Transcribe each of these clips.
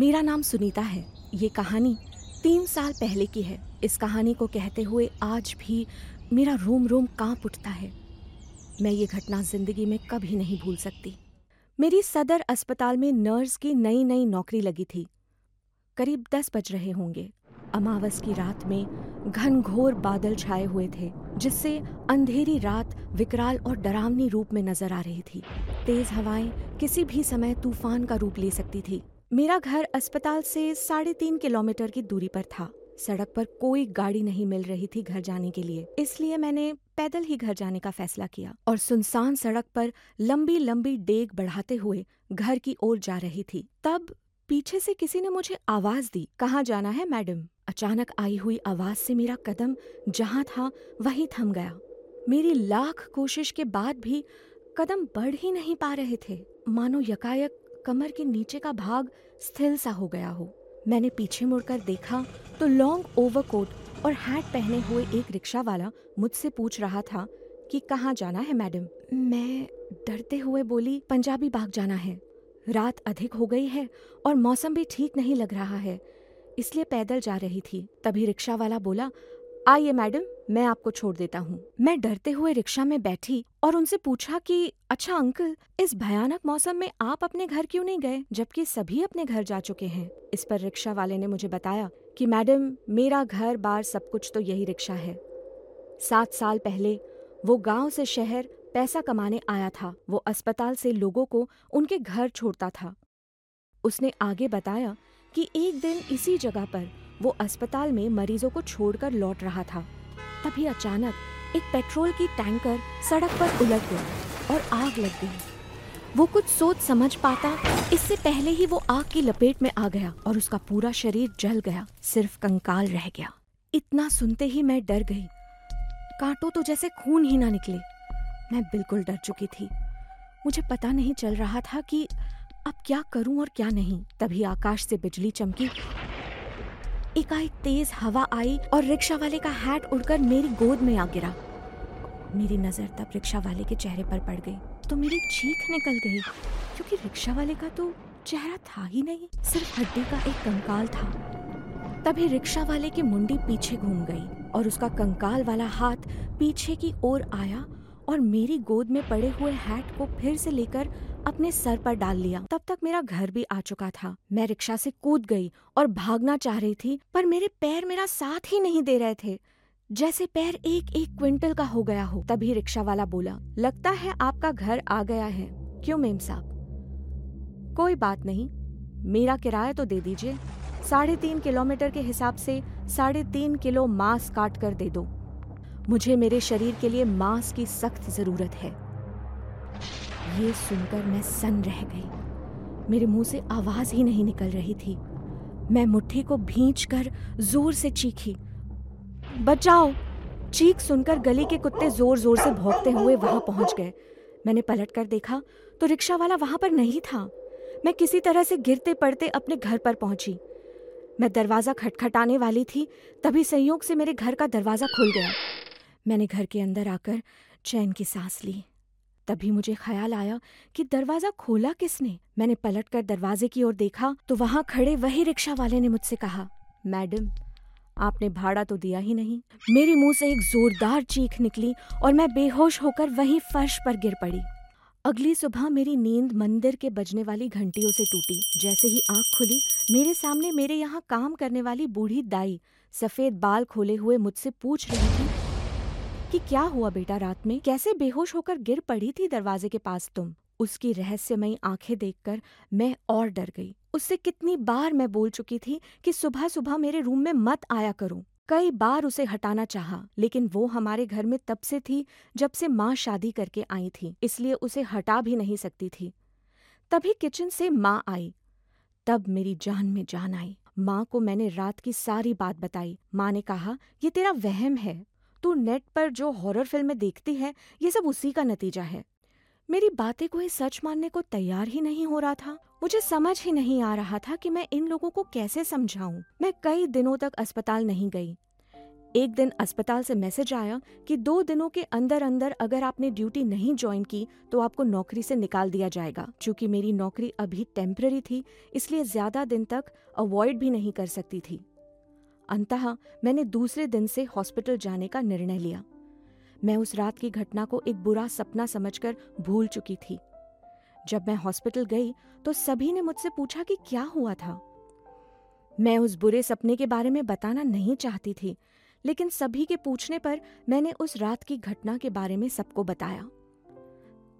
मेरा नाम सुनीता है। ये कहानी तीन साल पहले की है। इस कहानी को कहते हुए आज भी मेरा रोम रोम काँप उठता है। मैं ये घटना ज़िंदगी में कभी नहीं भूल सकती। मेरी सदर अस्पताल में नर्स की नई नई नौकरी लगी थी। करीब दस बज रहे होंगे। अमावस की रात में घनघोर बादल छाए हुए थे, जिससे अंधेरी रात विकराल और डरावनी रूप में नज़र आ रही थी। तेज हवाएँ किसी भी समय तूफ़ान का रूप ले सकती थी। मेरा घर अस्पताल से साढ़े तीन किलोमीटर की दूरी पर था। सड़क पर कोई गाड़ी नहीं मिल रही थी घर जाने के लिए। इसलिए मैंने पैदल ही घर जाने का फैसला किया और सुनसान सड़क पर लंबी लंबी डेग बढ़ाते हुए घर की ओर जा रही थी। तब पीछे से किसी ने मुझे आवाज़ दी, कहाँ जाना है, मैडम? अचानक आई हुई आवाज़ से मेरा कदम जहाँ था, वहीं थम गया। मेरी लाख कोशिश के बाद भी कदम बढ़ ही नहीं पा रहे थे। मानो यकायक कमर के नीचे का भाग स्थिर सा हो गया हो। मैंने पीछे मुड़कर देखा तो लॉन्ग ओवरकोट और हैट पहने हुए एक रिक्शा वाला मुझसे पूछ रहा था कि कहाँ जाना है, मैडम? मैं डरते हुए बोली, पंजाबी बाग जाना है। रात अधिक हो गई है और मौसम भी ठीक नहीं लग रहा है, इसलिए पैदल जा रही थी। तभी रिक्शा वाला बोला, आइए, मैडम। मैं आपको छोड़ देता हूँ। मैं डरते हुए रिक्शा में बैठी और उनसे पूछा कि अच्छा अंकल, इस भयानक मौसम में आप अपने घर क्यों नहीं गए, जबकि सभी अपने घर जा चुके हैं? इस पर रिक्शा वाले ने मुझे बताया कि, मैडम, मेरा घर बार सब कुछ तो यही रिक्शा है। सात साल पहले वो गाँव से शहर पैसा कमाने आया था। वो अस्पताल से लोगों को उनके घर छोड़ता था। उसने आगे बताया कि एक दिन इसी जगह पर वो अस्पताल में मरीजों को छोड़कर लौट रहा था। तभी अचानक एक पेट्रोल की टैंकर सड़क पर उलट गई और आग लग गई। वो कुछ सोच समझ पाता, इससे पहले ही वो आग की लपेट में आ गया और उसका पूरा शरीर जल गया, सिर्फ़ कंकाल रह गया। इतना सुनते ही मैं डर गई। कांटों तो जैसे खून ही ना निकले। मैं बिल्कुल डर चुकी थी। मुझे पता नहीं चल रहा था कि अब क्या करूँ और क्या नहीं। तभी आकाश से बिजली चमकी। एकाएक तेज हवा आई और रिक्शा वाले का हैट उड़कर मेरी गोद में आ गिरा। मेरी नज़र तब रिक्शा वाले के चेहरे पर पड़ गई तो मेरी चीख निकल गई, क्योंकि रिक्शा वाले का तो चेहरा था ही नहीं, सिर्फ़ हड्डी का एक कंकाल था। तभी रिक्शा वाले की मुंडी पीछे घूम गई और उसका कंकाल वाला हाथ पीछे की ओर आया और मेरी गोद में पड़े हुए हैट को फिर से लेकर अपने सर पर डाल लिया। तब तक मेरा घर भी आ चुका था। मैं रिक्शा से कूद गई और भागना चाह रही थी, पर मेरे पैर मेरा साथ ही नहीं दे रहे थे। जैसे पैर एक एक क्विंटल का हो गया हो, तभी रिक्शा वाला बोला, लगता है आपका घर आ गया है। क्यों मेम साहब? कोई बात नहीं। मेरा किराया तो दे दीजिए। साढ़े तीन किलोमीटर के हिसाब से साढ़े तीन किलो मांस काट कर दे दो। मुझे मेरे शरीर के लिए मांस की सख्त ज़रूरत है। ये सुनकर मैं सन रह गई। मेरे मुँह से आवाज़ ही नहीं निकल रही थी। मैं मुट्ठी को भींच कर ज़ोर से चीखी। बचाओ! चीख सुनकर गली के कुत्ते ज़ोर ज़ोर से भौंकते हुए वहाँ पहुँच गए। मैंने पलट कर देखा तो रिक्शा वाला वहाँ पर नहीं था। मैं किसी तरह से गिरते पड़ते अपने घर पर पहुँची। मैं दरवाज़ा खटखटाने वाली थी, तभी संयोग से मेरे घर का दरवाज़ा खुल गया। मैंने घर के अंदर आकर चैन की सांस ली। तभी मुझे ख्याल आया कि दरवाज़ा खोला किसने। मैंने पलटकर दरवाजे की ओर देखा तो वहाँ खड़े वही रिक्शा वाले ने मुझसे कहा, मैडम, आपने भाड़ा तो दिया ही नहीं। मेरे मुँह से एक जोरदार चीख निकली और मैं बेहोश होकर वहीं फर्श पर गिर पड़ी। अगली सुबह मेरी नींद मंदिर के बजने वाली घंटियों से टूटी। जैसे ही आँख खुली, मेरे सामने मेरे यहाँ काम करने वाली बूढ़ी दाई सफ़ेद बाल खोले हुए मुझसे पूछ रही थी कि क्या हुआ बेटा रात में? कैसे बेहोश होकर गिर पड़ी थी दरवाजे के पास तुम? उसकी रहस्यमयी आँखें देखकर मैं और डर गई। उससे कितनी बार मैं बोल चुकी थी कि सुबह सुबह मेरे रूम में मत आया करो। कई बार उसे हटाना चाहा, लेकिन वो हमारे घर में तब से थी जब से माँ शादी करके आई थी इसलिए उसे हटा भी नहीं सकती थी। तभी किचन से माँ आई। तब मेरी जान में जान आई। माँ को मैंने रात की सारी बात बताई। माँ ने कहा ये तेरा वहम है। तू नेट पर जो हॉरर फ़िल्में देखती है, ये सब उसी का नतीजा है। मेरी बातें कोई सच मानने को तैयार ही नहीं हो रहा था। मुझे समझ ही नहीं आ रहा था कि मैं इन लोगों को कैसे समझाऊं। मैं कई दिनों तक अस्पताल नहीं गई। एक दिन अस्पताल से मैसेज आया कि दो दिनों के अंदर अंदर अगर आपने ड्यूटी नहीं ज्वाइन की तो आपको नौकरी से निकाल दिया जाएगा। चूँकि मेरी नौकरी अभी टेम्पररी थी, इसलिए ज़्यादा दिन तक अवॉइड भी नहीं कर सकती थी। अंतः मैंने दूसरे दिन से हॉस्पिटल जाने का निर्णय लिया। मैं उस रात की घटना को एक बुरा सपना समझकर भूल चुकी थी। जब मैं हॉस्पिटल गई तो सभी ने मुझसे पूछा कि क्या हुआ था। मैं उस बुरे सपने के बारे में बताना नहीं चाहती थी, लेकिन सभी के पूछने पर मैंने उस रात की घटना के बारे में सबको बताया।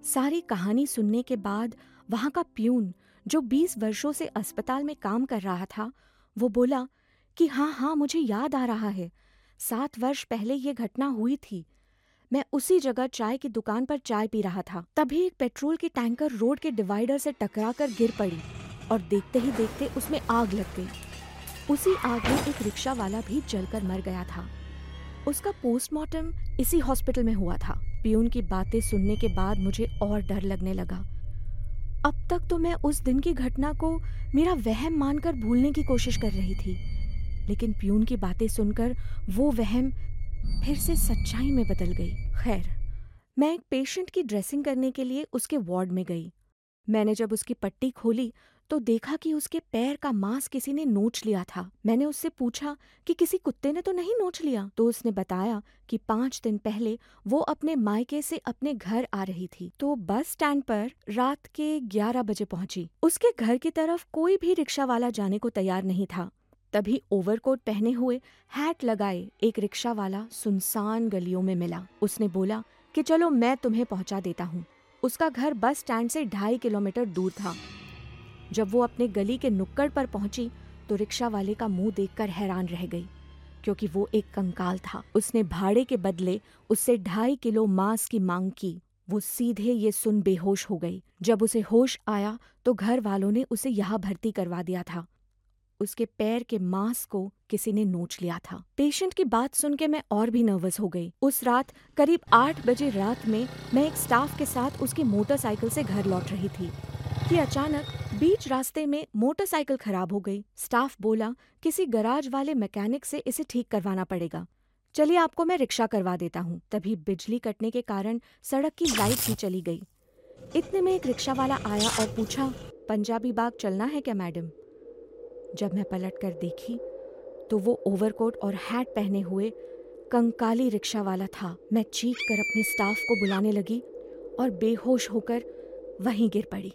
सारी कहानी सुनने के बाद वहाँ का प्यून, जो 20 वर्षों से अस्पताल में काम कर रहा था, वो बोला कि हाँ हाँ मुझे याद आ रहा है। सात वर्ष पहले ये घटना हुई थी। मैं उसी जगह चाय की दुकान पर चाय पी रहा था। तभी एक पेट्रोल की टैंकर रोड के डिवाइडर से टकराकर गिर पड़ी और देखते ही देखते उसमें आग लग गई। उसी आग में एक रिक्शा वाला भी जलकर मर गया था। उसका पोस्टमार्टम इसी हॉस्पिटल में हुआ था। पियून की बातें सुनने के बाद मुझे और डर लगने लगा। अब तक तो मैं उस दिन की घटना को मेरा वहम मानकर भूलने की कोशिश कर रही थी। लेकिन प्यून की बातें सुनकर वो वहम फिर से सच्चाई में बदल गई। खैर, मैं एक पेशेंट की ड्रेसिंग करने के लिए उसके वार्ड में गई। मैंने जब उसकी पट्टी खोली तो देखा कि उसके पैर का मांस किसी ने नोच लिया था। मैंने उससे पूछा कि किसी कुत्ते ने तो नहीं नोच लिया? तो उसने बताया कि पाँच दिन पहले वो अपने मायके से अपने घर आ रही थी। तो बस स्टैंड पर रात के ग्यारह बजे पहुँची। उसके घर की तरफ़ कोई भी रिक्शा वाला जाने को तैयार नहीं था। तभी ओवरकोट पहने हुए हैट लगाए एक रिक्शा वाला सुनसान गलियों में मिला। उसने बोला कि चलो मैं तुम्हें पहुँचा देता हूँ। उसका घर बस स्टैंड से ढाई किलोमीटर दूर था। जब वो अपने गली के नुक्कड़ पर पहुँची तो रिक्शा वाले का मुँह देखकर हैरान रह गई, क्योंकि वो एक कंकाल था। उसने भाड़े के बदले उससे ढाई किलो मांस की मांग की। वो सीधे ये सुन बेहोश हो गई। जब उसे होश आया तो घर वालों ने उसे यहाँ भर्ती करवा दिया था। उसके पैर के मांस को किसी ने नोच लिया था। पेशेंट की बात सुन के मैं और भी नर्वस हो गई। उस रात करीब आठ बजे रात में मैं एक स्टाफ के साथ उसकी मोटरसाइकिल से घर लौट रही थी। कि अचानक बीच रास्ते में मोटरसाइकिल खराब हो गई। स्टाफ बोला, किसी गराज वाले मैकेनिक से इसे ठीक करवाना पड़ेगा। चलिए आपको मैं रिक्शा करवा देता हूँ। तभी बिजली कटने के कारण सड़क की लाइट भी चली गई। इतने में एक रिक्शा वाला आया और पूछा, पंजाबी बाग चलना है क्या मैडम? जब मैं पलट कर देखी तो वो ओवरकोट और हैट पहने हुए कंकाली रिक्शा वाला था। मैं चीख कर अपने स्टाफ को बुलाने लगी और बेहोश होकर वहीं गिर पड़ी।